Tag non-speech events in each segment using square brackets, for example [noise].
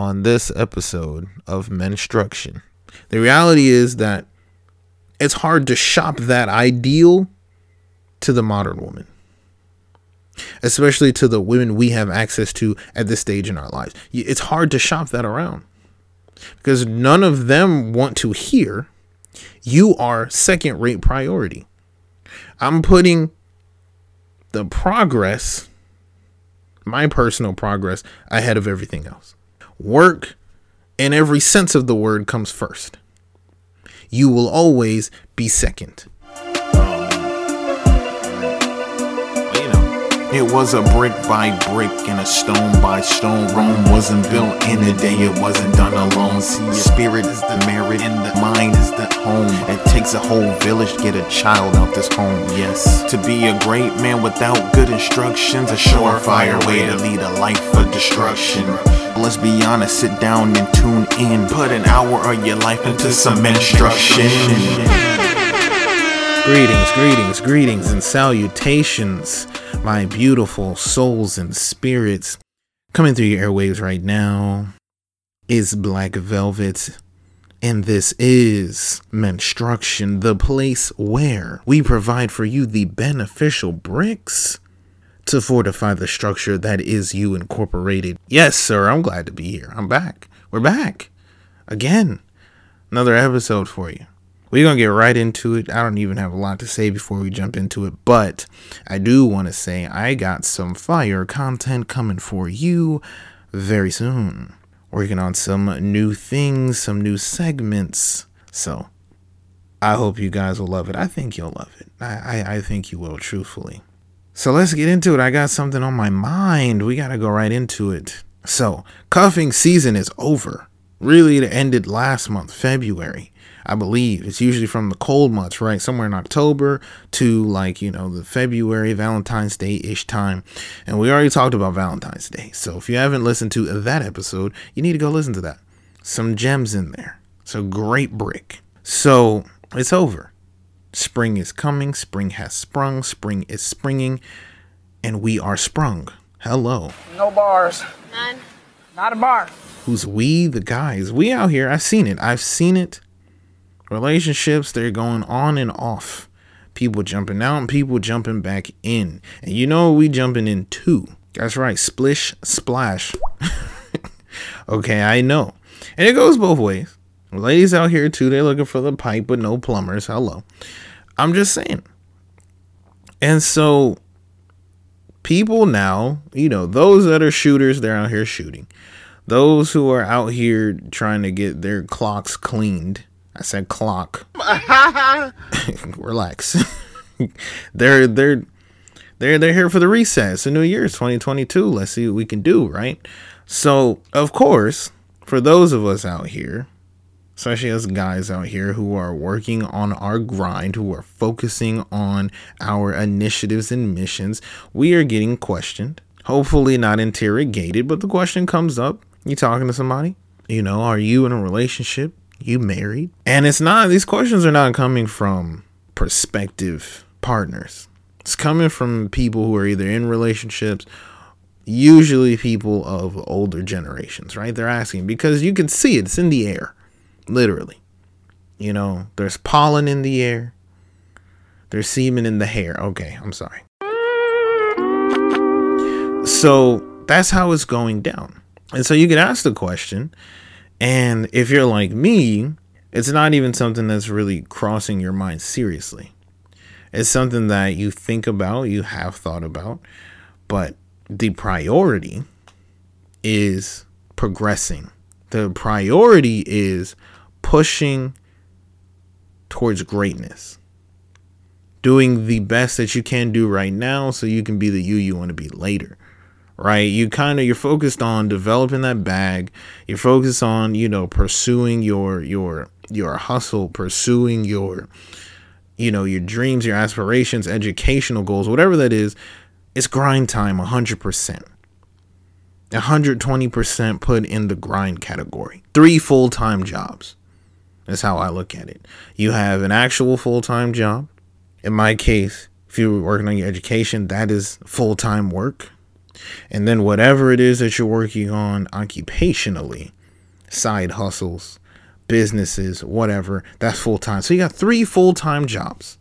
on this episode of Menstruction. The reality is that it's hard to shop that ideal to the modern woman, especially to the women we have access to at this stage in our lives. It's hard to shop that around because none of them want to hear you are second rate priority. I'm putting the progress, my personal progress, ahead of everything else. Work, in every sense of the word, comes first. You will always be second. It was a brick by brick and a stone by stone. Rome wasn't built in a day, it wasn't done alone. See, your spirit is the merit and the mind is the home. It takes a whole village to get a child out this home, yes. To be a great man without good instructions, a surefire way to lead a life of destruction. Let's be honest, sit down and tune in. Put an hour of your life into some instruction. Greetings, greetings, greetings, and salutations my beautiful souls and spirits. Coming through your airwaves right now is Black Velvet. And this is Menstruction, the place where we provide for you the beneficial bricks to fortify the structure that is you incorporated. Yes, sir, I'm glad to be here. I'm back. We're back. Again, another episode for you we're going to get right into it. I don't even have a lot to say before we jump into it, but I do want to say I got some fire content coming for you very soon. Working on some new things, some new segments. So I hope you guys will love it. I think you'll love it. I, I, I think you will, truthfully. So let's get into it. I got something on my mind. We got to go right into it. So, cuffing season is over. Really, it ended last month, February. I believe it's usually from the cold months, right? Somewhere in October to like, you know, the February, Valentine's Day ish time. And we already talked about Valentine's Day. So if you haven't listened to that episode, you need to go listen to that. Some gems in there. So great brick. So it's over. Spring is coming. Spring has sprung. Spring is springing. And we are sprung. Hello. No bars. None. Not a bar. Who's we? The guys. We out here. I've seen it. I've seen it relationships they're going on and off. People jumping out and people jumping back in. And you know we jumping in too that's right splish splash. [laughs] Okay i know. And it goes both ways. Ladies out here too they're looking for the pipe but no plumbers hello. I'm just saying. And so people now you know those that are shooters they're out here shooting. Those who are out here trying to get their clocks cleaned I said clock. [laughs] [laughs] Relax. [laughs] they're they're they're they're here for the recess. The New Year's 2022. Let's see what we can do, right? So, of course, for those of us out here, especially us guys out here who are working on our grind, who are focusing on our initiatives and missions, we are getting questioned. Hopefully, not interrogated, but the question comes up. You talking to somebody? You know, are you in a relationship? You married? And it's not, these questions are not coming from prospective partners. It's coming from people who are either in relationships, usually people of older generations, right? They're asking because you can see it, it's in the air, literally. You know, there's pollen in the air, there's semen in the hair. Okay, I'm sorry. So that's how it's going down. And so you can ask the question and if you're like me, it's not even something that's really crossing your mind seriously. It's something that you think about, you have thought about, but the priority is progressing. The priority is pushing towards greatness. Doing the best that you can do right now so you can be the you you want to be later right? You kind of you're focused on developing that bag. You're focused on, you know, pursuing your your your hustle, pursuing your you know, your dreams, your aspirations, educational goals, whatever that is. It's grind time 100%. 120% put in the grind category. Three full-time jobs. That's how I look at it. You have an actual full-time job. In my case, if you're working on your education, that is full-time work And then whatever it is that you're working on occupationally, side hustles, businesses, whatever, that's full time. So you got three full time jobs.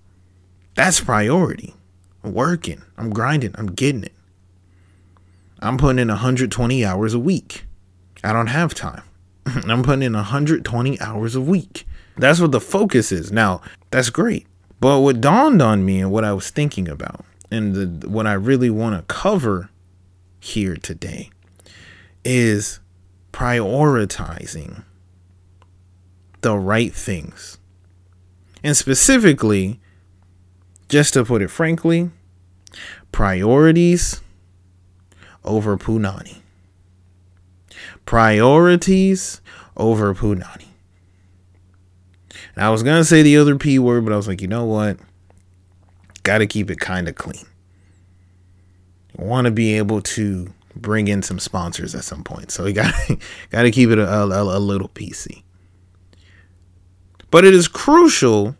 That's priority. I'm working, I'm grinding, I'm getting it. I'm putting in 120 hours a week. I don't have time. [laughs] I'm putting in 120 hours a week. That's what the focus is. Now, that's great. But what dawned on me and what I was thinking about, and the, what I really want to cover here today, is prioritizing the right things. And specifically, just to put it frankly, priorities over punani. Priorities over punani. And I was going to say the other P word, but I was like, you know what? Got to keep it kind of clean. Want to be able to bring in some sponsors at some point. So we got got to keep it a, a, a little PC. But it is crucial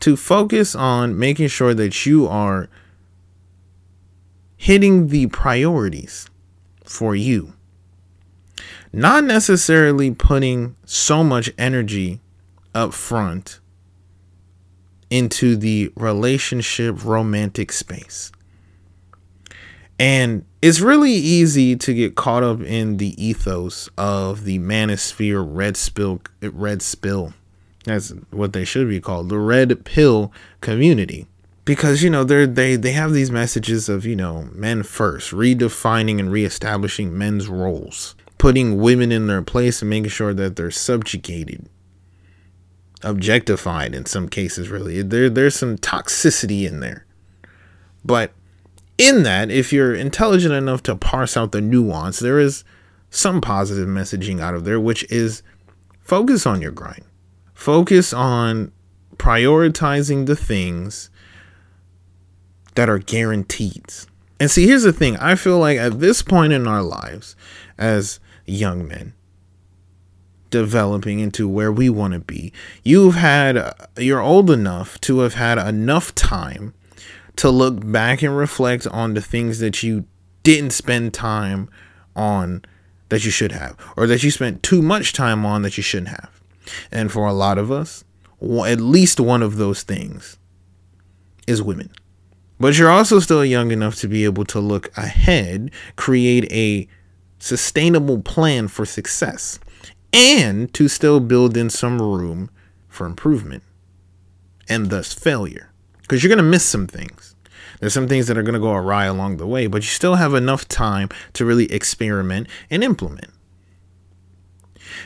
to focus on making sure that you are hitting the priorities for you. Not necessarily putting so much energy up front into the relationship romantic space. And it's really easy to get caught up in the ethos of the manosphere red spill red spill. That's what they should be called, the red pill community. Because you know they they they have these messages of you know men first, redefining and reestablishing men's roles, putting women in their place and making sure that they're subjugated objectified in some cases really there there's some toxicity in there but in that if you're intelligent enough to parse out the nuance there is some positive messaging out of there which is focus on your grind focus on prioritizing the things that are guaranteed and see here's the thing i feel like at this point in our lives as young men developing into where we want to be. You've had, uh, you're old enough to have had enough time to look back and reflect on the things that you didn't spend time on that you should have, or that you spent too much time on that you shouldn't have. And for a lot of us, at least one of those things is women. But you're also still young enough to be able to look ahead, create a sustainable plan for success and to still build in some room for improvement and thus failure. Because you're going to miss some things. There's some things that are going to go awry along the way, but you still have enough time to really experiment and implement.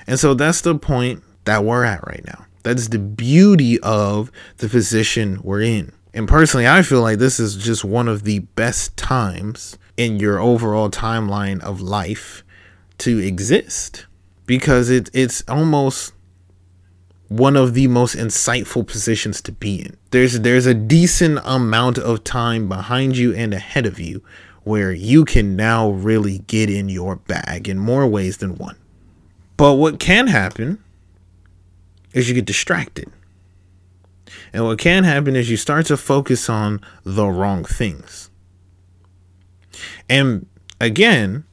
And so that's the point that we're at right now. That's the beauty of the position we're in. And personally, I feel like this is just one of the best times in your overall timeline of life to exist because it, it's almost one of the most insightful positions to be in. There's there's a decent amount of time behind you and ahead of you where you can now really get in your bag in more ways than one. But what can happen is you get distracted. And what can happen is you start to focus on the wrong things. And again,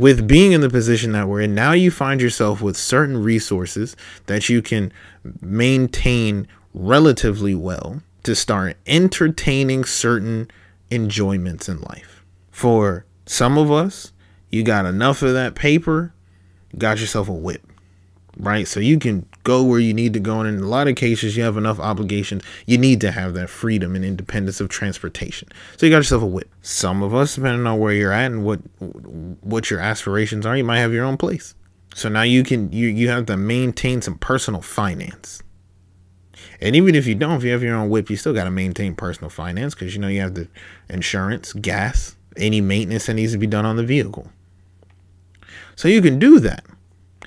with being in the position that we're in, now you find yourself with certain resources that you can maintain relatively well to start entertaining certain enjoyments in life. For some of us, you got enough of that paper, got yourself a whip, right? So you can go where you need to go. And in a lot of cases, you have enough obligations. You need to have that freedom and independence of transportation. So you got yourself a whip. Some of us, depending on where you're at and what what your aspirations are, you might have your own place. So now you can you you have to maintain some personal finance. And even if you don't, if you have your own whip, you still got to maintain personal finance because you know you have the insurance, gas, any maintenance that needs to be done on the vehicle. So you can do that.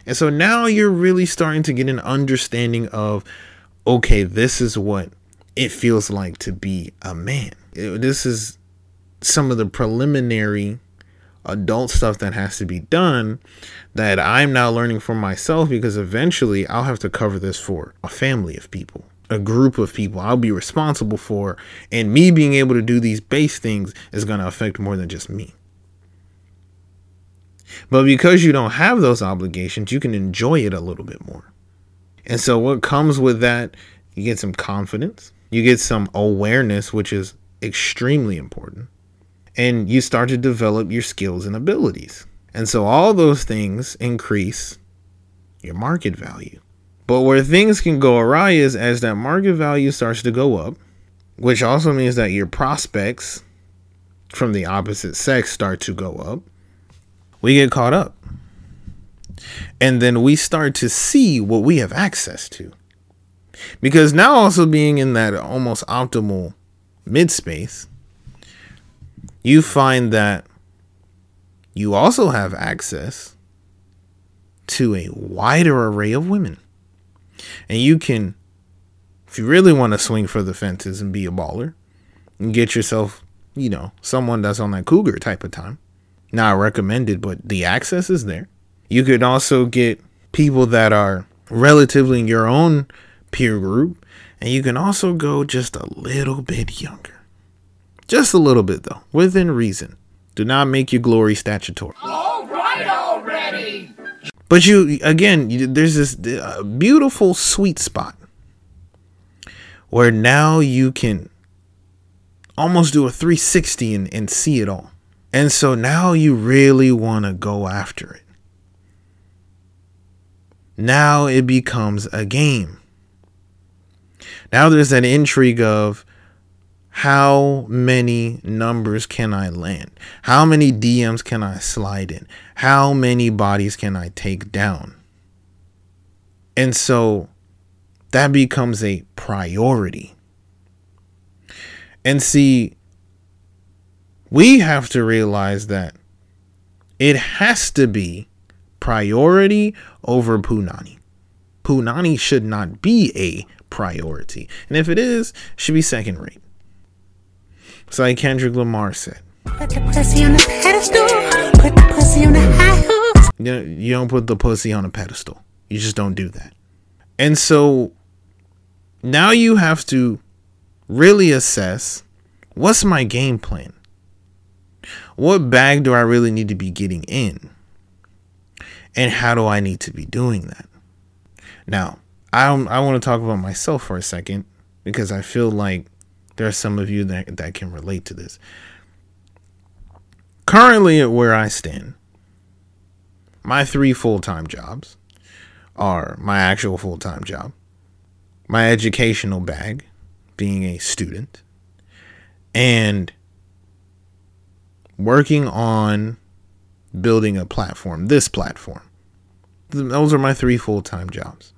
And so now you're really starting to get an understanding of okay, this is what it feels like to be a man. This is some of the preliminary adult stuff that has to be done that I'm now learning for myself because eventually I'll have to cover this for a family of people, a group of people I'll be responsible for. And me being able to do these base things is going to affect more than just me. But because you don't have those obligations, you can enjoy it a little bit more. And so, what comes with that, you get some confidence, you get some awareness, which is extremely important, and you start to develop your skills and abilities. And so, all those things increase your market value. But where things can go awry is as that market value starts to go up, which also means that your prospects from the opposite sex start to go up we get caught up. And then we start to see what we have access to. Because now, also being in that almost optimal mid space, you find that you also have access to a wider array of women. And you can, if you really want to swing for the fences and be a baller, and get yourself, you know, someone that's on that cougar type of time, not recommended, but the access is there. You could also get people that are relatively in your own peer group, and you can also go just a little bit younger. Just a little bit, though, within reason. Do not make your glory statutory. All right already. But you, again, you, there's this uh, beautiful sweet spot where now you can almost do a 360 and, and see it all. And so now you really want to go after it. Now it becomes a game. Now there's an intrigue of how many numbers can I land? How many DMs can I slide in? How many bodies can I take down? And so that becomes a priority. And see, we have to realize that it has to be priority over Punani. Punani should not be a priority. And if it is, should be second rate. It's like Kendrick Lamar said. Put the pussy on the pedestal. Put the pussy on the high You, know, you don't put the pussy on a pedestal. You just don't do that. And so now you have to really assess what's my game plan? What bag do I really need to be getting in? And how do I need to be doing that? Now, I I want to talk about myself for a second because I feel like there are some of you that, that can relate to this. Currently, at where I stand, my three full time jobs are my actual full time job, my educational bag, being a student, and working on building a platform, this platform. Those are my three full time jobs.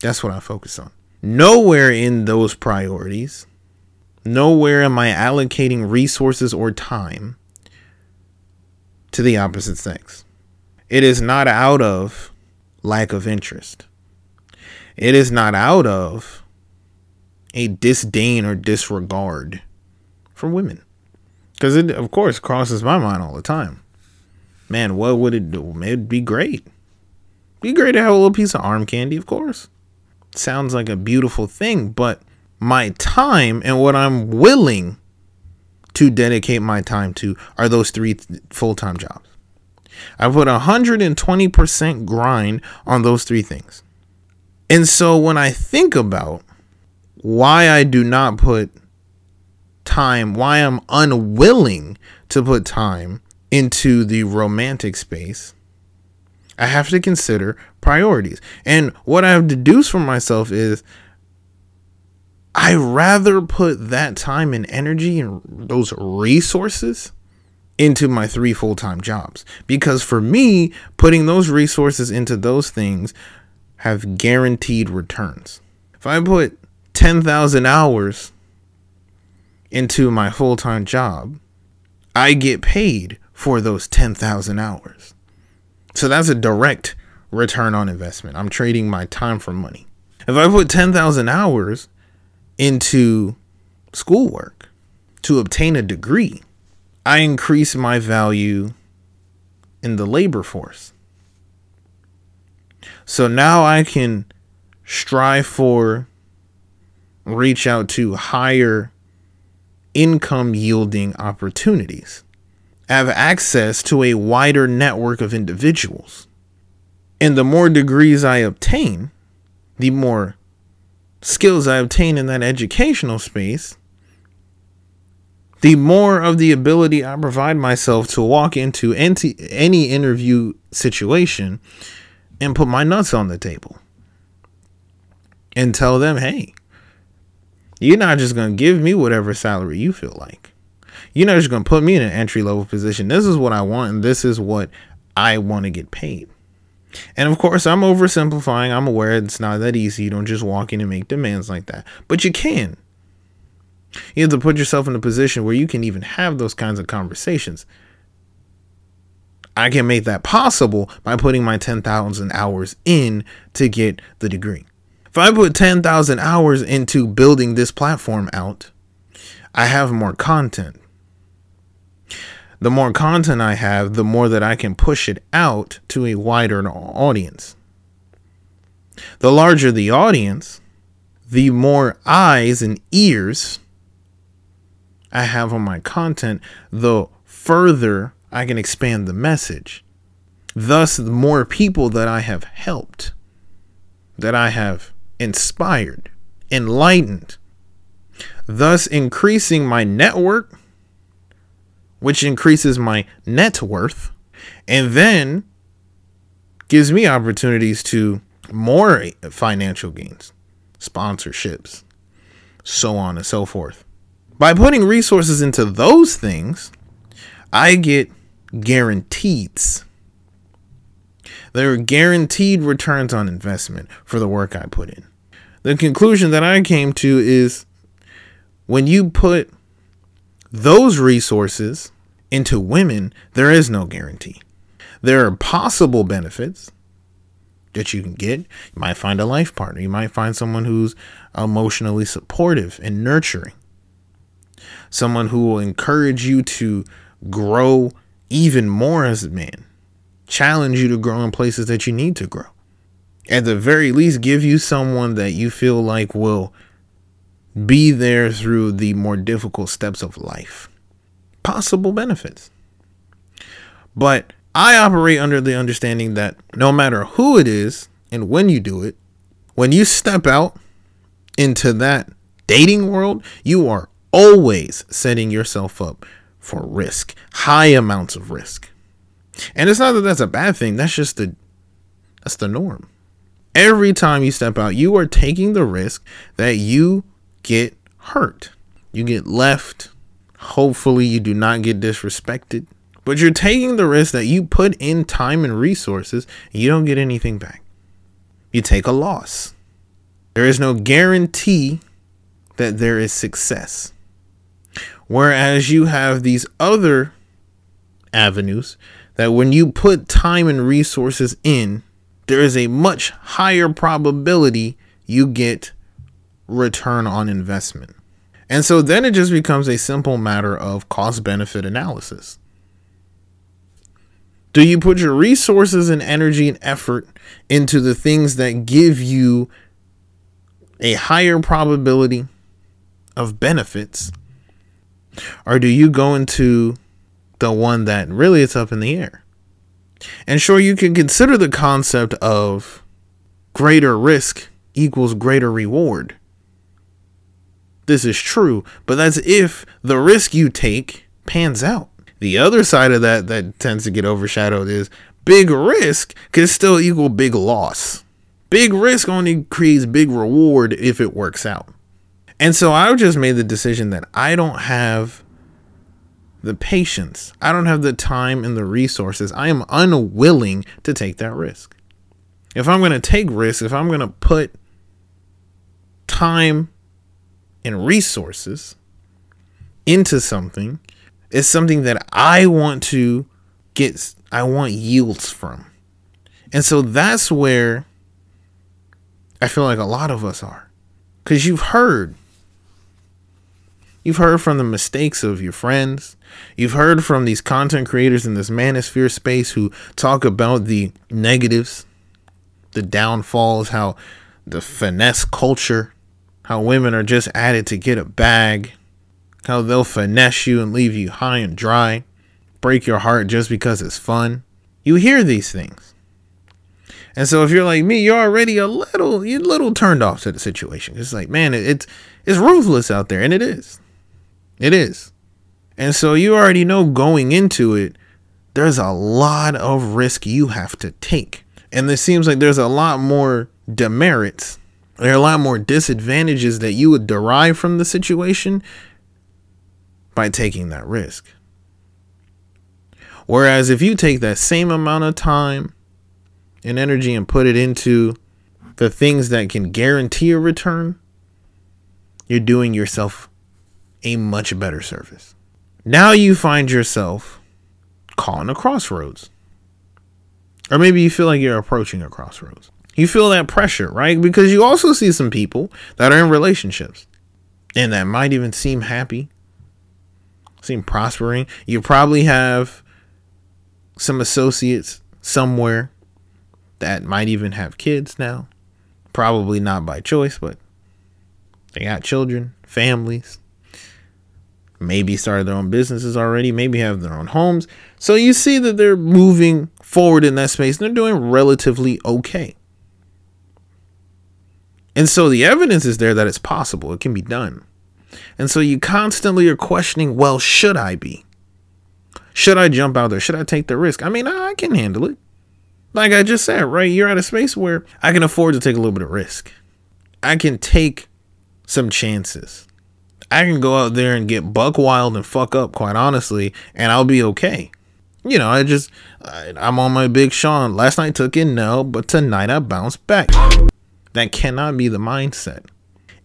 That's what I focus on. Nowhere in those priorities, nowhere am I allocating resources or time to the opposite sex. It is not out of lack of interest. It is not out of a disdain or disregard for women. Because it, of course, crosses my mind all the time. Man, what would it do? It'd be great. Be great to have a little piece of arm candy, of course. Sounds like a beautiful thing, but my time and what I'm willing to dedicate my time to are those three full time jobs. I put 120% grind on those three things. And so when I think about why I do not put time, why I'm unwilling to put time into the romantic space, I have to consider priorities. And what I've deduced for myself is I rather put that time and energy and those resources into my three full time jobs. Because for me, putting those resources into those things have guaranteed returns. If I put 10,000 hours into my full time job, I get paid for those 10,000 hours. So that's a direct return on investment. I'm trading my time for money. If I put 10,000 hours into schoolwork to obtain a degree, I increase my value in the labor force. So now I can strive for, reach out to higher income yielding opportunities have access to a wider network of individuals. And the more degrees I obtain, the more skills I obtain in that educational space, the more of the ability I provide myself to walk into any, interview situation and put my nuts on the table and tell them, hey, you're not just to give me whatever salary you feel like. You're not just to put me in an entry level position. This is what I want, and this is what I want to get paid. And of course, I'm oversimplifying. I'm aware it's not that easy. You don't just walk in and make demands like that, but you can. You have to put yourself in a position where you can even have those kinds of conversations. I can make that possible by putting my 10,000 hours in to get the degree. If I put 10,000 hours into building this platform out, I have more content. The more content I have, the more that I can push it out to a wider audience. The larger the audience, the more eyes and ears I have on my content, the further I can expand the message. Thus, the more people that I have helped, that I have inspired, enlightened, thus increasing my network, which increases my net worth, and then gives me opportunities to more financial gains, sponsorships, so on and so forth. By putting resources into those things, I get guarantees. There are guaranteed returns on investment for the work I put in. The conclusion that I came to is when you put those resources into women, there is no guarantee. There are possible benefits that you can get. You might find a life partner, you might find someone who's emotionally supportive and nurturing someone who will encourage you to grow even more as a man, challenge you to grow in places that you need to grow. At the very least, give you someone that you feel like will be there through the more difficult steps of life. Possible benefits. But I operate under the understanding that no matter who it is and when you do it, when you step out into that dating world, you are always setting yourself up for risk, high amounts of risk. And it's not that that's a bad thing, that's just the that's the norm. Every time you step out, you are taking the risk that you get hurt. You get left. Hopefully, you do not get disrespected. But you're taking the risk that you put in time and resources, and you don't get anything back. You take a loss. There is no guarantee that there is success. Whereas you have these other avenues that when you put time and resources in, there is a much higher probability you get return on investment. And so then it just becomes a simple matter of cost benefit analysis. Do you put your resources and energy and effort into the things that give you a higher probability of benefits? Or do you go into the one that really it's up in the air? And sure, you can consider the concept of greater risk equals greater reward. This is true, but that's if the risk you take pans out. The other side of that that tends to get overshadowed is big risk can still equal big loss. Big risk only creates big reward if it works out. And so I've just made the decision that I don't have the patience, I don't have the time and the resources. I am unwilling to take that risk. If I'm going to take risks, if I'm going to put time and resources into something, it's something that I want to get, I want yields from. And so that's where I feel like a lot of us are. Because you've heard You've heard from the mistakes of your friends. You've heard from these content creators in this manosphere space who talk about the negatives, the downfalls, how the finesse culture, how women are just it to get a bag, how they'll finesse you and leave you high and dry. break your heart just because it's fun. You hear these things. And so if you're like me, you're already a little you're a little turned off to the situation. It's like, man, it's it's ruthless out there, and it is. It is. And so you already know going into it, there's a lot of risk you have to take. And it seems like there's a lot more demerits. There are a lot more disadvantages that you would derive from the situation by taking that risk. Whereas if you take that same amount of time and energy and put it into the things that can guarantee a return, you're doing yourself a much better service. Now you find yourself calling a crossroads. Or maybe you feel like you're approaching a crossroads. You feel that pressure, right? Because you also see some people that are in relationships and that might even seem happy, seem prospering. You probably have some associates somewhere that might even have kids now. Probably not by choice, but they got children, families, maybe started their own businesses already, maybe have their own homes. So you see that they're moving forward in that space and they're doing relatively okay. And so the evidence is there that it's possible, it can be done. And so you constantly are questioning, well, should I be? Should I jump out there? Should I take the risk? I mean, I can handle it. Like I just said, right? You're at a space where I can afford to take a little bit of risk. I can take some chances. I can go out there and get buck wild and fuck up, quite honestly, and I'll be okay. You know, I just, I, I'm on my big Sean. Last night took it, no, but tonight I bounce back. That cannot be the mindset.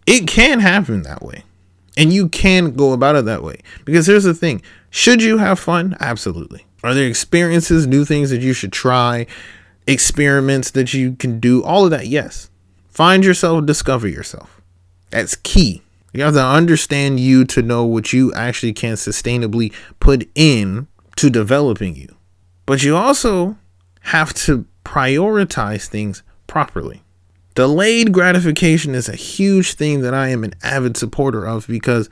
It can happen that way. And you can go about it that way. Because here's the thing should you have fun? Absolutely. Are there experiences, new things that you should try, experiments that you can do? All of that, yes. Find yourself, discover yourself. That's key. You have to understand you to know what you actually can sustainably put in to developing you. But you also have to prioritize things properly. Delayed gratification is a huge thing that I am an avid supporter of because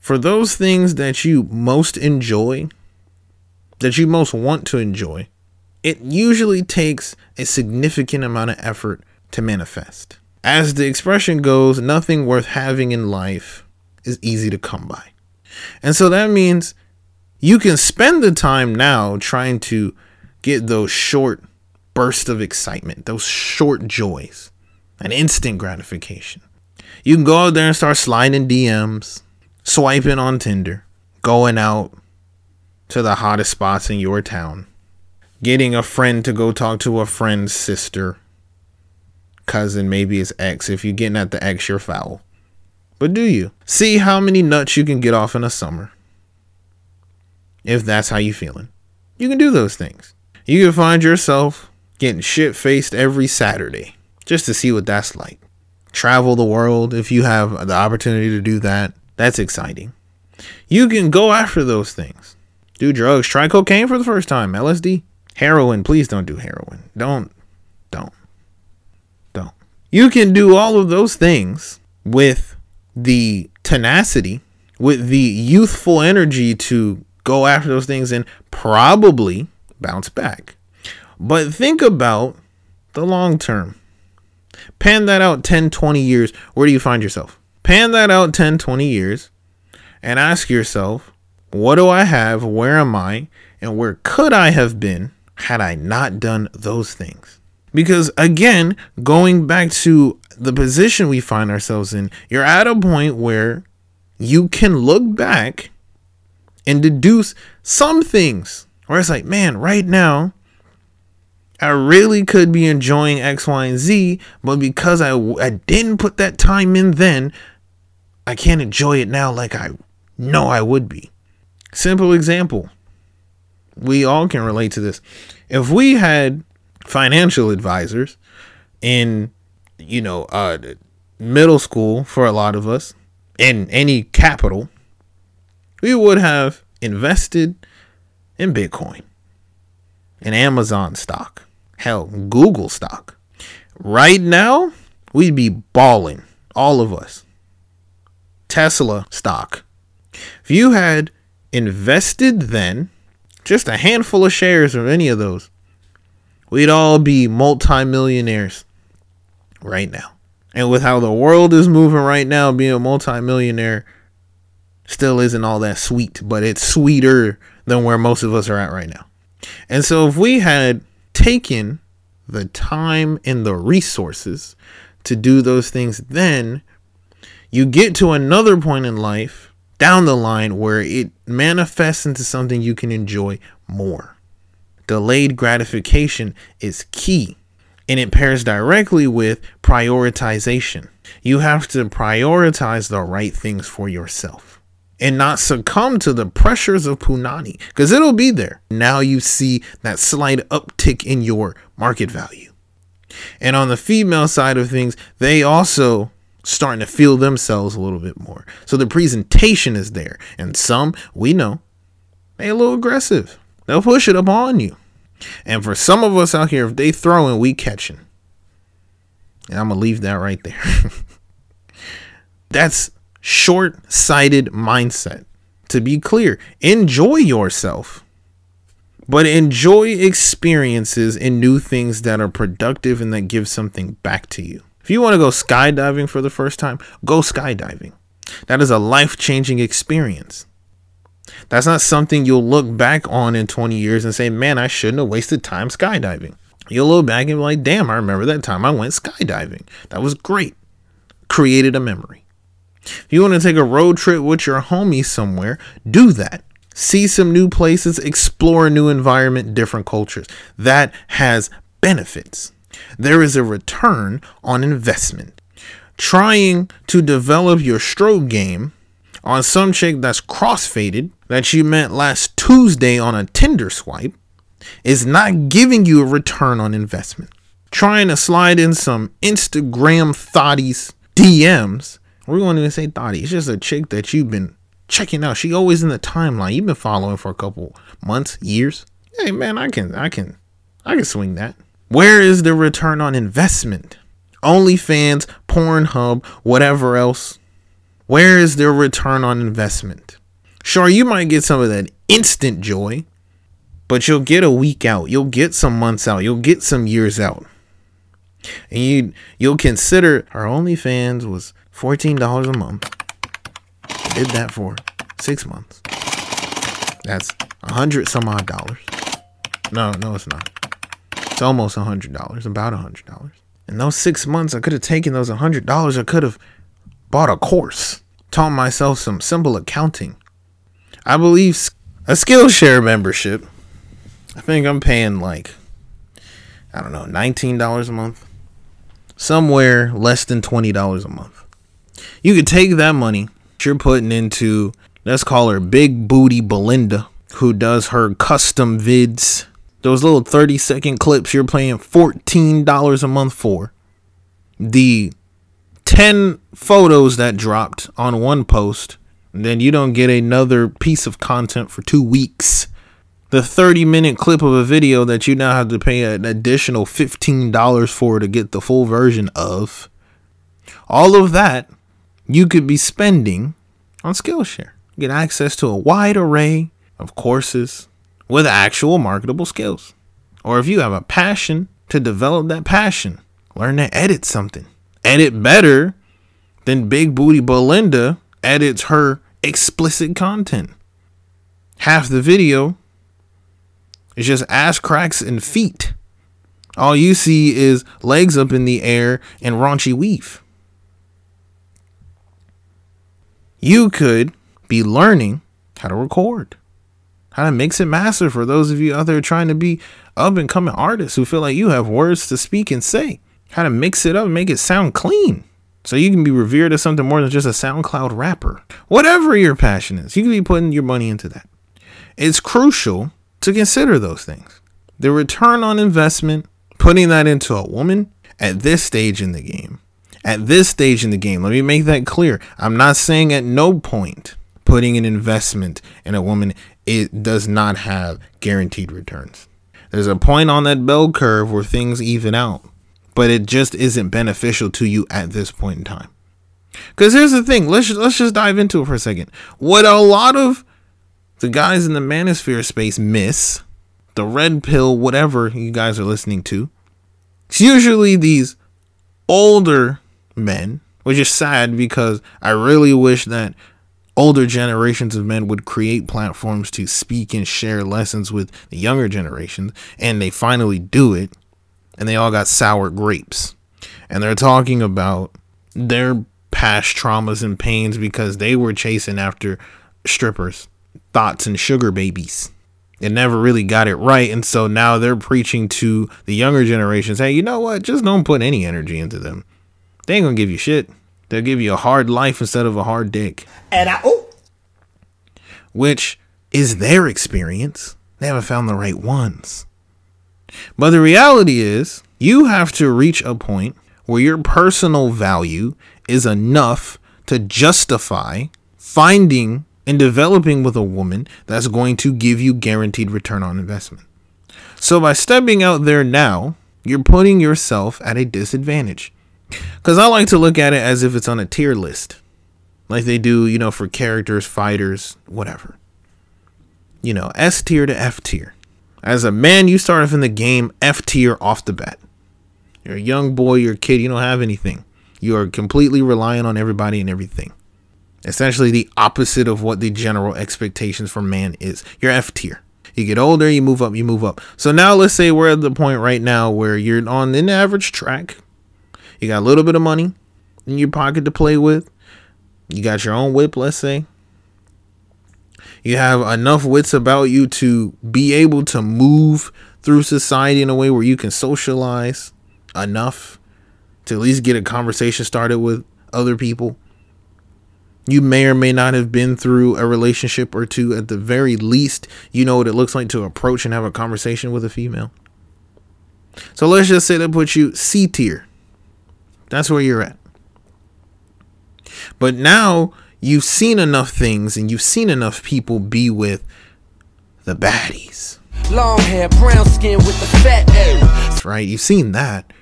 for those things that you most enjoy, that you most want to enjoy, it usually takes a significant amount of effort to manifest. As the expression goes, nothing worth having in life is easy to come by. And so that means you can spend the time now trying to get those short bursts of excitement, those short joys, an instant gratification. You can go out there and start sliding DMs, swiping on Tinder, going out to the hottest spots in your town, getting a friend to go talk to a friend's sister, cousin, maybe his ex. If you're getting at the ex, you're foul. But do you? See how many nuts you can get off in a summer. If that's how you feeling. You can do those things. You can find yourself getting shit faced every Saturday just to see what that's like. Travel the world if you have the opportunity to do that. That's exciting. You can go after those things. Do drugs. Try cocaine for the first time. LSD. Heroin. Please don't do heroin. Don't. Don't. Don't. You can do all of those things with the tenacity, with the youthful energy to go after those things and probably bounce back. But think about the long term. Pan that out 10, 20 years. Where do you find yourself? Pan that out 10, 20 years and ask yourself, what do I have? Where am I? And where could I have been had I not done those things? Because again, going back to the position we find ourselves in, you're at a point where you can look back and deduce some things where it's like, man, right now, I really could be enjoying X, Y, and Z, but because I, I didn't put that time in then, I can't enjoy it now like I know I would be. Simple example. We all can relate to this. If we had financial advisors in, you know, uh, middle school for a lot of us, in any capital, we would have invested in Bitcoin, in Amazon stock, hell, Google stock. Right now, we'd be balling, all of us. Tesla stock. If you had invested then just a handful of shares of any of those, we'd all be multimillionaires right now. And with how the world is moving right now, being a multimillionaire still isn't all that sweet, but it's sweeter than where most of us are at right now. And so if we had taken the time and the resources to do those things, then you get to another point in life down the line where it manifests into something you can enjoy more. Delayed gratification is key and it pairs directly with prioritization. You have to prioritize the right things for yourself and not succumb to the pressures of Punani because it'll be there. Now you see that slight uptick in your market value. And on the female side of things, they also starting to feel themselves a little bit more. So the presentation is there. And some, we know, they a little aggressive. They'll push it up on you. And for some of us out here, if they throwing, we catching. And I'm gonna leave that right there. [laughs] That's short-sighted mindset. To be clear, enjoy yourself. But enjoy experiences and new things that are productive and that give something back to you. If you want to go skydiving for the first time, go skydiving. That is a life changing experience. That's not something you'll look back on in 20 years and say, man, I shouldn't have wasted time skydiving. You'll look back and be like, damn, I remember that time I went skydiving. That was great. Created a memory. If you want to take a road trip with your homies somewhere, do that. See some new places, explore a new environment, different cultures. That has benefits. There is a return on investment. Trying to develop your stroke game on some chick that's crossfaded that you met last Tuesday on a Tinder swipe is not giving you a return on investment. Trying to slide in some Instagram thotties DMs, we won't even say thotty, it's just a chick that you've been checking out. She always in the timeline. You've been following for a couple months, years. Hey man, I can I can I can swing that. Where is the return on investment? OnlyFans, Pornhub, whatever else. Where is their return on investment? Sure, you might get some of that instant joy, but you'll get a week out. You'll get some months out. You'll get some years out. And you you'll consider our OnlyFans was $14 a month. Did that for six months. That's a hundred some odd dollars. No, no, it's not. It's almost a hundred dollars, about a hundred dollars. In those six months, I could have taken those a hundred dollars. I could have bought a course, taught myself some simple accounting. I believe a Skillshare membership. I think I'm paying like, I don't know, $19 a month. Somewhere less than $20 a month. You could take that money you're putting into, let's call her Big Booty Belinda, who does her custom vids. Those little 30 second clips you're paying $14 a month for. The 10 photos that dropped on one post, then you don't get another piece of content for two weeks. The 30 minute clip of a video that you now have to pay an additional $15 for to get the full version of. All of that you could be spending on Skillshare. Get access to a wide array of courses with actual marketable skills. Or if you have a passion to develop that passion, learn to edit something edit better than Big Booty Belinda edits her explicit content. Half the video is just ass cracks and feet. All you see is legs up in the air and raunchy weave. You could be learning how to record, how to mix and master for those of you out there trying to be up and coming artists who feel like you have words to speak and say how to mix it up and make it sound clean. So you can be revered as something more than just a SoundCloud rapper. Whatever your passion is, you can be putting your money into that. It's crucial to consider those things. The return on investment, putting that into a woman at this stage in the game. At this stage in the game, let me make that clear. I'm not saying at no point putting an investment in a woman it does not have guaranteed returns. There's a point on that bell curve where things even out but it just isn't beneficial to you at this point in time. Because here's the thing, let's let's just dive into it for a second. What a lot of The guys in the manosphere space miss. The red pill, whatever you guys are listening to. It's usually these older men, which is sad because I really wish that older generations of men would create platforms to speak and share lessons with the younger generations, and they finally do it, and they all got sour grapes. And they're talking about their past traumas and pains because they were chasing after strippers, thoughts, and sugar babies. It never really got it right. And so now they're preaching to the younger generations hey, you know what? Just don't put any energy into them. They ain't gonna give you shit. They'll give you a hard life instead of a hard dick. And I oh which is their experience. They haven't found the right ones. But the reality is, you have to reach a point where your personal value is enough to justify finding and developing with a woman that's going to give you guaranteed return on investment. So by stepping out there now, you're putting yourself at a disadvantage. Because I like to look at it as if it's on a tier list, like they do, you know, for characters, fighters, whatever. You know, S tier to F tier. As a man, you start off in the game F tier off the bat. You're a young boy, you're a kid, you don't have anything. You are completely reliant on everybody and everything. Essentially, the opposite of what the general expectations for man is. You're F tier. You get older, you move up, you move up. So now let's say we're at the point right now where you're on an average track you got a little bit of money in your pocket to play with. You got your own whip, let's say. You have enough wits about you to be able to move through society in a way where you can socialize enough to at least get a conversation started with other people. You may or may not have been through a relationship or two. At the very least, you know what it looks like to approach and have a conversation with a female. So let's just say that puts you C tier. That's where you're at. But now you've seen enough things and you've seen enough people be with the baddies. Long hair, brown skin with the fat ass. Right? You've seen that.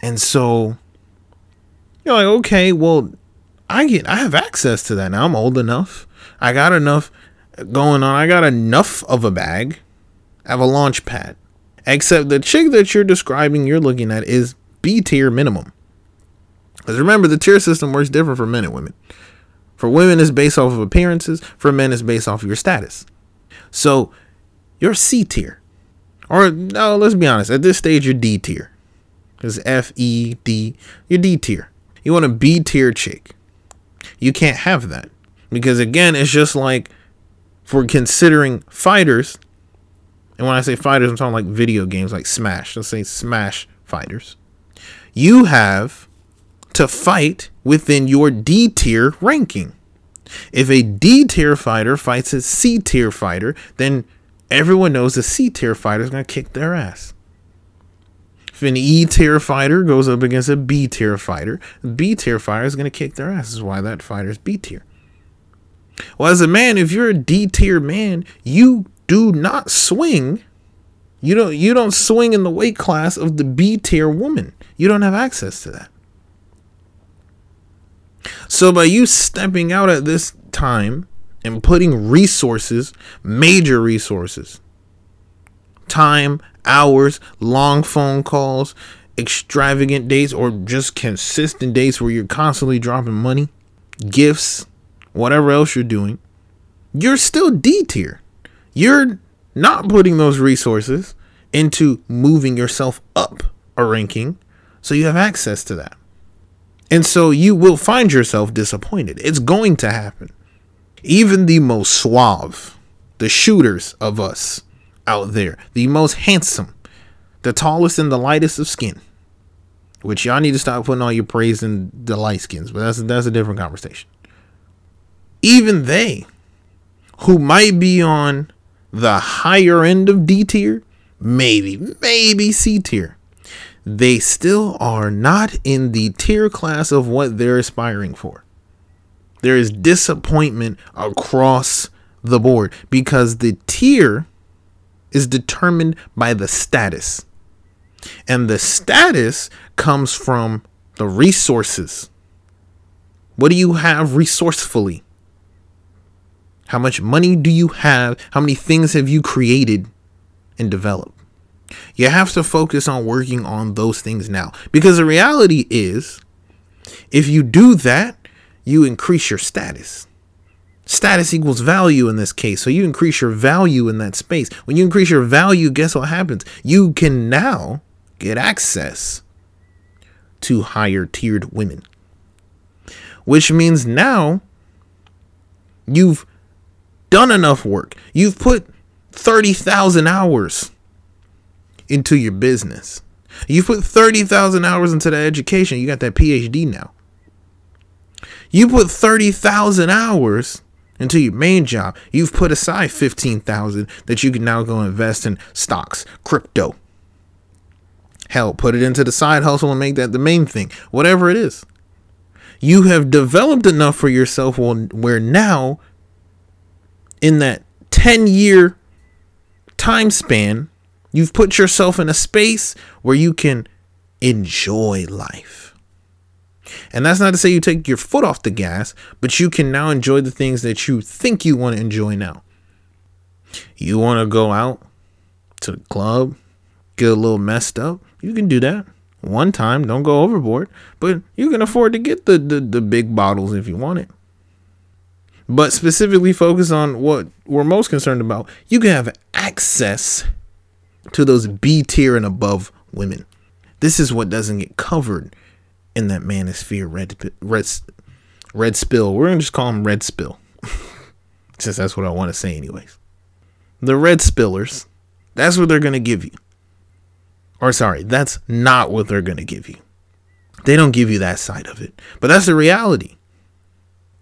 And so you're like, okay, well, I get I have access to that now. I'm old enough. I got enough going on. I got enough of a bag. I have a launch pad. Except the chick that you're describing, you're looking at is B tier minimum. Because remember, the tier system works different for men and women. For women, it's based off of appearances. For men, it's based off of your status. So you're C tier. Or, no, let's be honest. At this stage, you're D tier. Because F, E, D, you're D tier. You want a B tier chick. You can't have that. Because again, it's just like for considering fighters. And when I say fighters, I'm talking like video games like Smash. Let's say Smash fighters. You have to fight within your D tier ranking. If a D tier fighter fights a C tier fighter, then everyone knows a C tier fighter is going to kick their ass. If an E tier fighter goes up against a B tier fighter, the B tier fighter is going to kick their ass. Is why that fighter is B tier. Well, as a man, if you're a D tier man, you do not swing. You don't you don't swing in the weight class of the B tier woman. You don't have access to that. So by you stepping out at this time and putting resources, major resources, time, hours, long phone calls, extravagant dates, or just consistent dates where you're constantly dropping money, gifts, whatever else you're doing, you're still D tier. You're not putting those resources into moving yourself up a ranking so you have access to that. And so you will find yourself disappointed. It's going to happen. Even the most suave, the shooters of us out there, the most handsome, the tallest and the lightest of skin, which y'all need to stop putting all your praise in the light skins, but that's that's a different conversation. Even they, who might be on the higher end of D tier, maybe, maybe C tier, they still are not in the tier class of what they're aspiring for. There is disappointment across the board because the tier is determined by the status. And the status comes from the resources. What do you have resourcefully? How much money do you have? How many things have you created and developed? You have to focus on working on those things now because the reality is if you do that, you increase your status. Status equals value in this case. So you increase your value in that space. When you increase your value, guess what happens? You can now get access to higher tiered women. Which means now you've done enough work. You've put 30,000 hours into your business. You put 30,000 hours into that education. You got that PhD now. You put 30,000 hours into your main job. You've put aside 15,000 that you can now go invest in stocks, crypto. Hell, put it into the side hustle and make that the main thing. Whatever it is. You have developed enough for yourself where now in that 10 year time span, you've put yourself in a space where you can enjoy life. And that's not to say you take your foot off the gas, but you can now enjoy the things that you think you want to enjoy now. You want to go out to the club, get a little messed up, you can do that. One time, don't go overboard, but you can afford to get the, the, the big bottles if you want it. But specifically focus on what we're most concerned about. You can have access to those B tier and above women. This is what doesn't get covered in that manosphere red red red spill. We're gonna just call them red spill, [laughs] since that's what I want to say, anyways. The red spillers. That's what they're gonna give you. Or sorry, that's not what they're gonna give you. They don't give you that side of it, but that's the reality.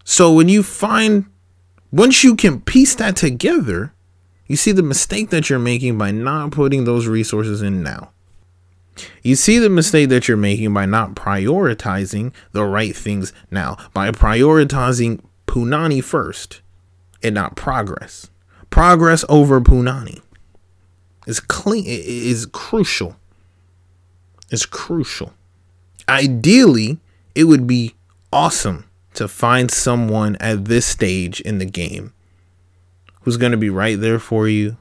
So when you find, once you can piece that together, you see the mistake that you're making by not putting those resources in now. You see the mistake that you're making by not prioritizing the right things now, by prioritizing Punani first and not progress. Progress over Punani is clean is crucial. It's crucial. Ideally, it would be awesome to find someone at this stage in the game who's going to be right there for you,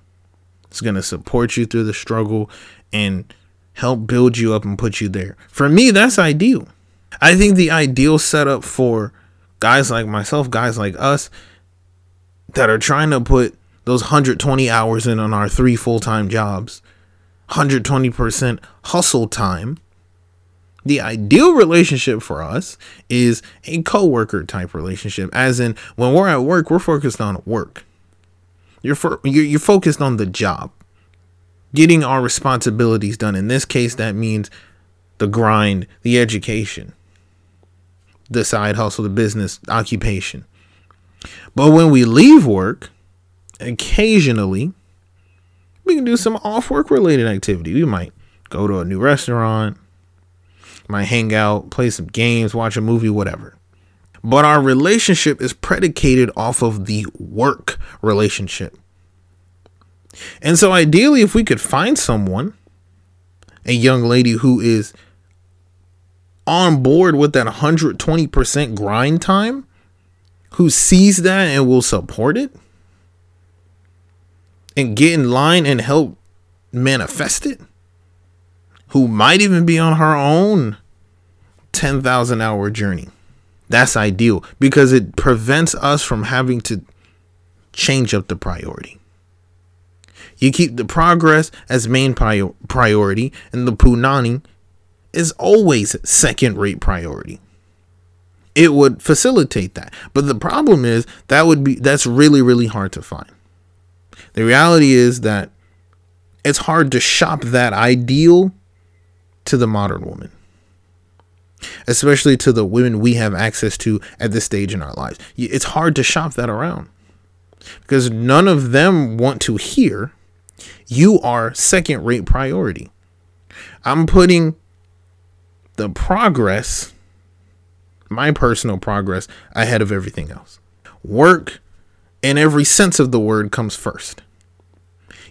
who's going to support you through the struggle and help build you up and put you there. For me, that's ideal. I think the ideal setup for guys like myself, guys like us that are trying to put those 120 hours in on our three full time jobs, 120% hustle time. The ideal relationship for us is a coworker type relationship, as in when we're at work, we're focused on work. You're, for, you're, you're focused on the job getting our responsibilities done. In this case, that means the grind, the education, the side hustle, the business occupation. But when we leave work, occasionally we can do some off work related activity. We might go to a new restaurant, might hang out, play some games, watch a movie, whatever. But our relationship is predicated off of the work relationship. And so, ideally, if we could find someone, a young lady who is on board with that 120% grind time, who sees that and will support it, and get in line and help manifest it, who might even be on her own 10,000 hour journey. That's ideal because it prevents us from having to change up the priority. You keep the progress as main prior- priority, and the punani is always second rate priority. It would facilitate that. But the problem is that would be that's really, really hard to find. The reality is that it's hard to shop that ideal to the modern woman especially to the women we have access to at this stage in our lives. It's hard to shop that around because none of them want to hear you are second rate priority. I'm putting the progress, my personal progress, ahead of everything else. Work, in every sense of the word, comes first.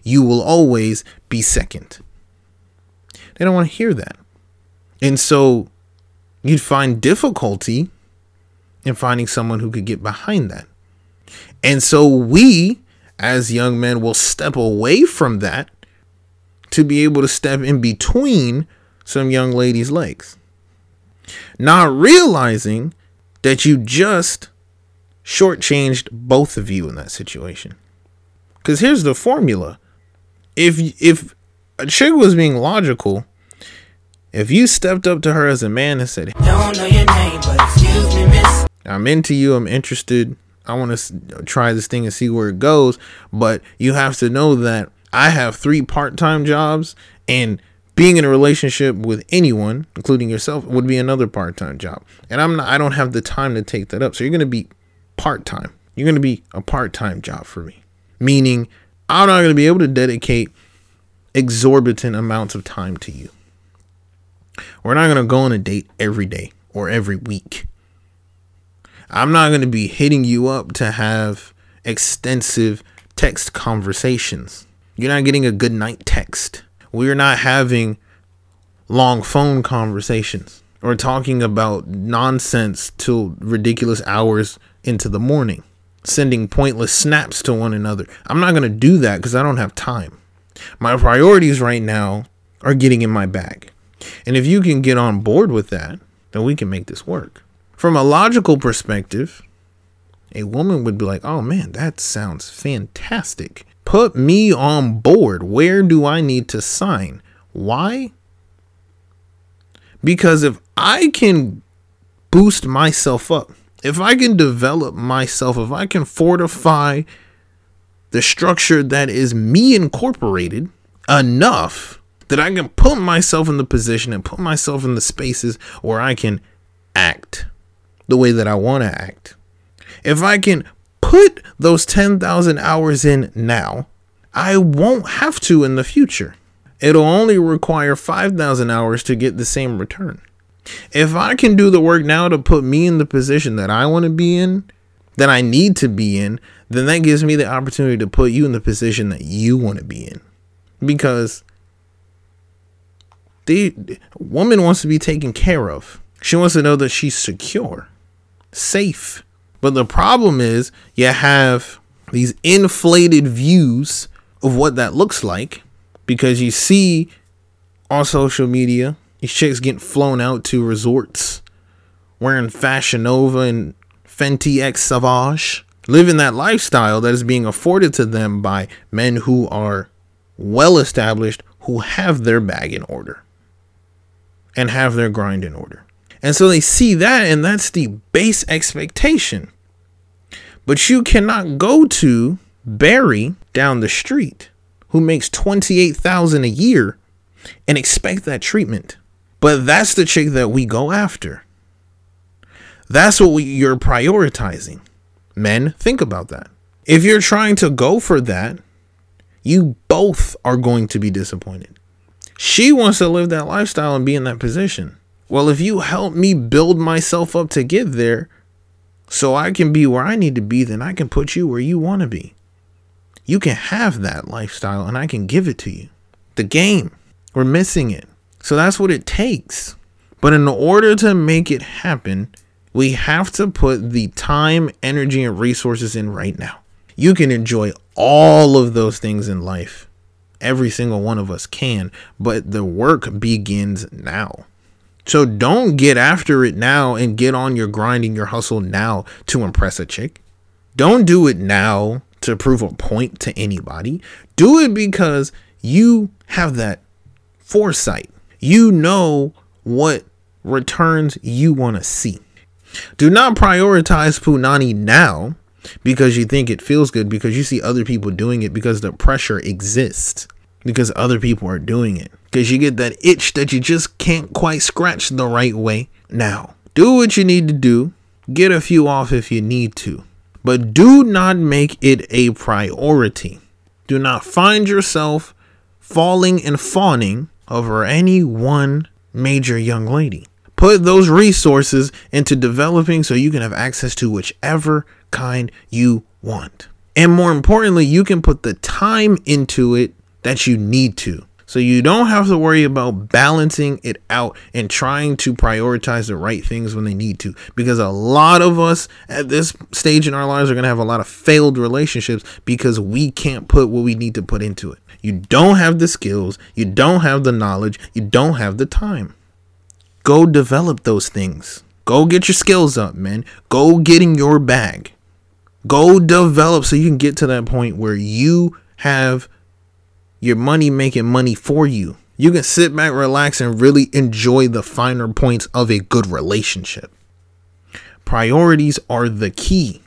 You will always be second. They don't want to hear that. And so you'd find difficulty in finding someone who could get behind that. And so we, as young men, will step away from that to be able to step in between some young ladies' legs. Not realizing that you just shortchanged both of you in that situation. Because here's the formula: if if a chick was being logical, if you stepped up to her as a man and said, "Don't know your name, but excuse me, miss," I'm into you, I'm interested, I want to try this thing and see where it goes, but you have to know that I have three part-time jobs and being in a relationship with anyone, including yourself, would be another part-time job. And I'm not I don't have the time to take that up. So you're going to be part-time. You're going to be a part-time job for me. Meaning I'm not going to be able to dedicate exorbitant amounts of time to you. We're not going to go on a date every day or every week. I'm not going to be hitting you up to have extensive text conversations. You're not getting a good night text. We're not having long phone conversations or talking about nonsense till ridiculous hours into the morning, sending pointless snaps to one another. I'm not going to do that because I don't have time. My priorities right now are getting in my bag. And if you can get on board with that, then we can make this work. From a logical perspective, a woman would be like, oh man, that sounds fantastic. Put me on board. Where do I need to sign? Why? Because if I can boost myself up, if I can develop myself, if I can fortify the structure that is me incorporated enough that I can put myself in the position and put myself in the spaces where I can act the way that I want to act. If I can put those 10,000 hours in now, I won't have to in the future. It'll only require 5,000 hours to get the same return. If I can do the work now to put me in the position that I want to be in, that I need to be in, then that gives me the opportunity to put you in the position that you want to be in. Because the woman wants to be taken care of. She wants to know that she's secure, safe. But the problem is you have these inflated views of what that looks like because you see on social media these chicks getting flown out to resorts wearing Fashion Nova and Fenty X Savage, living that lifestyle that is being afforded to them by men who are well established, who have their bag in order and have their grind in order. And so they see that, and that's the base expectation. But you cannot go to Barry down the street who makes 28,000 a year and expect that treatment. But that's the chick that we go after. That's what we, you're prioritizing. Men, think about that. If you're trying to go for that, you both are going to be disappointed. She wants to live that lifestyle and be in that position. Well, if you help me build myself up to get there so I can be where I need to be, then I can put you where you want to be. You can have that lifestyle and I can give it to you. The game, we're missing it. So that's what it takes. But in order to make it happen, we have to put the time, energy, and resources in right now. You can enjoy all of those things in life Every single one of us can, but the work begins now. So don't get after it now and get on your grinding, your hustle now to impress a chick. Don't do it now to prove a point to anybody. Do it because you have that foresight. You know what returns you want to see. Do not prioritize Punani now because you think it feels good because you see other people doing it because the pressure exists because other people are doing it. Because you get that itch that you just can't quite scratch the right way. Now, do what you need to do, get a few off if you need to, but do not make it a priority. Do not find yourself falling and fawning over any one major young lady. Put those resources into developing so you can have access to whichever kind you want. And more importantly, you can put the time into it that you need to. So you don't have to worry about balancing it out and trying to prioritize the right things when they need to. Because a lot of us at this stage in our lives are going to have a lot of failed relationships because we can't put what we need to put into it. You don't have the skills, you don't have the knowledge, you don't have the time. Go develop those things. Go get your skills up, man. Go get in your bag. Go develop so you can get to that point where you have your money making money for you. You can sit back, relax, and really enjoy the finer points of a good relationship. Priorities are the key.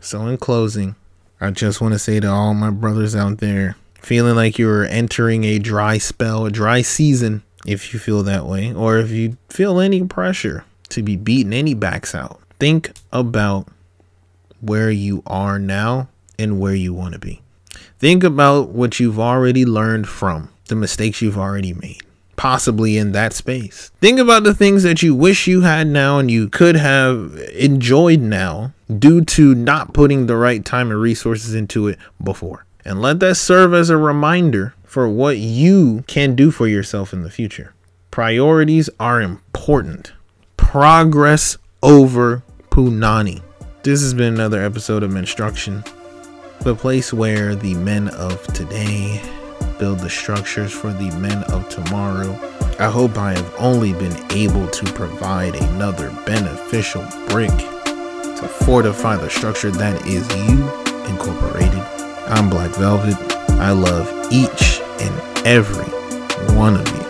So, in closing, I just want to say to all my brothers out there feeling like you're entering a dry spell, a dry season, if you feel that way, or if you feel any pressure to be beating any backs out, think about where you are now and where you want to be. Think about what you've already learned from the mistakes you've already made, possibly in that space. Think about the things that you wish you had now and you could have enjoyed now due to not putting the right time and resources into it before. And let that serve as a reminder for what you can do for yourself in the future. Priorities are important. Progress over punani. This has been another episode of Instruction the place where the men of today build the structures for the men of tomorrow. I hope I have only been able to provide another beneficial brick to fortify the structure that is you incorporated. I'm Black Velvet. I love each and every one of you.